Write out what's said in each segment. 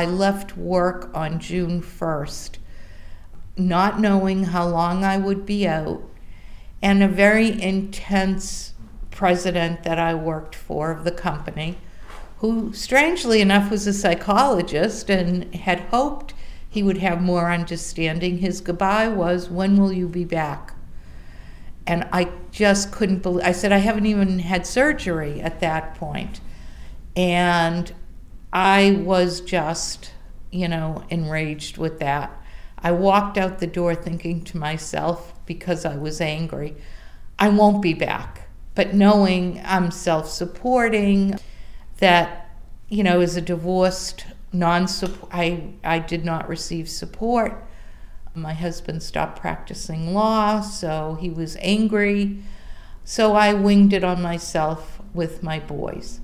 I left work on June 1st, not knowing how long I would be out, and a very intense president that I worked for of the company, who strangely enough was a psychologist and had hoped he would have more understanding. His goodbye was, When will you be back? And I just couldn't believe I said, I haven't even had surgery at that point. And I was just, you know, enraged with that. I walked out the door thinking to myself, because I was angry, I won't be back. But knowing I'm self supporting, that, you know, as a divorced non I, I did not receive support. My husband stopped practicing law, so he was angry. So I winged it on myself with my boys.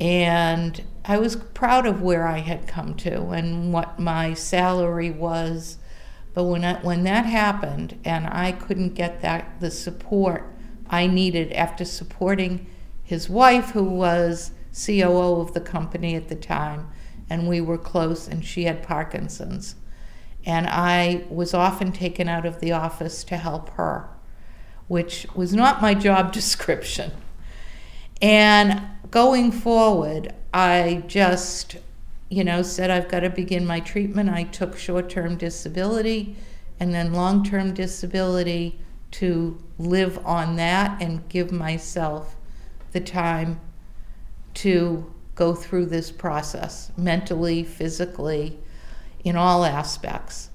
And I was proud of where I had come to and what my salary was. But when, I, when that happened and I couldn't get that, the support I needed after supporting his wife, who was COO of the company at the time, and we were close, and she had Parkinson's. And I was often taken out of the office to help her, which was not my job description. And going forward, I just, you know, said I've got to begin my treatment. I took short term disability and then long term disability to live on that and give myself the time to go through this process mentally, physically, in all aspects.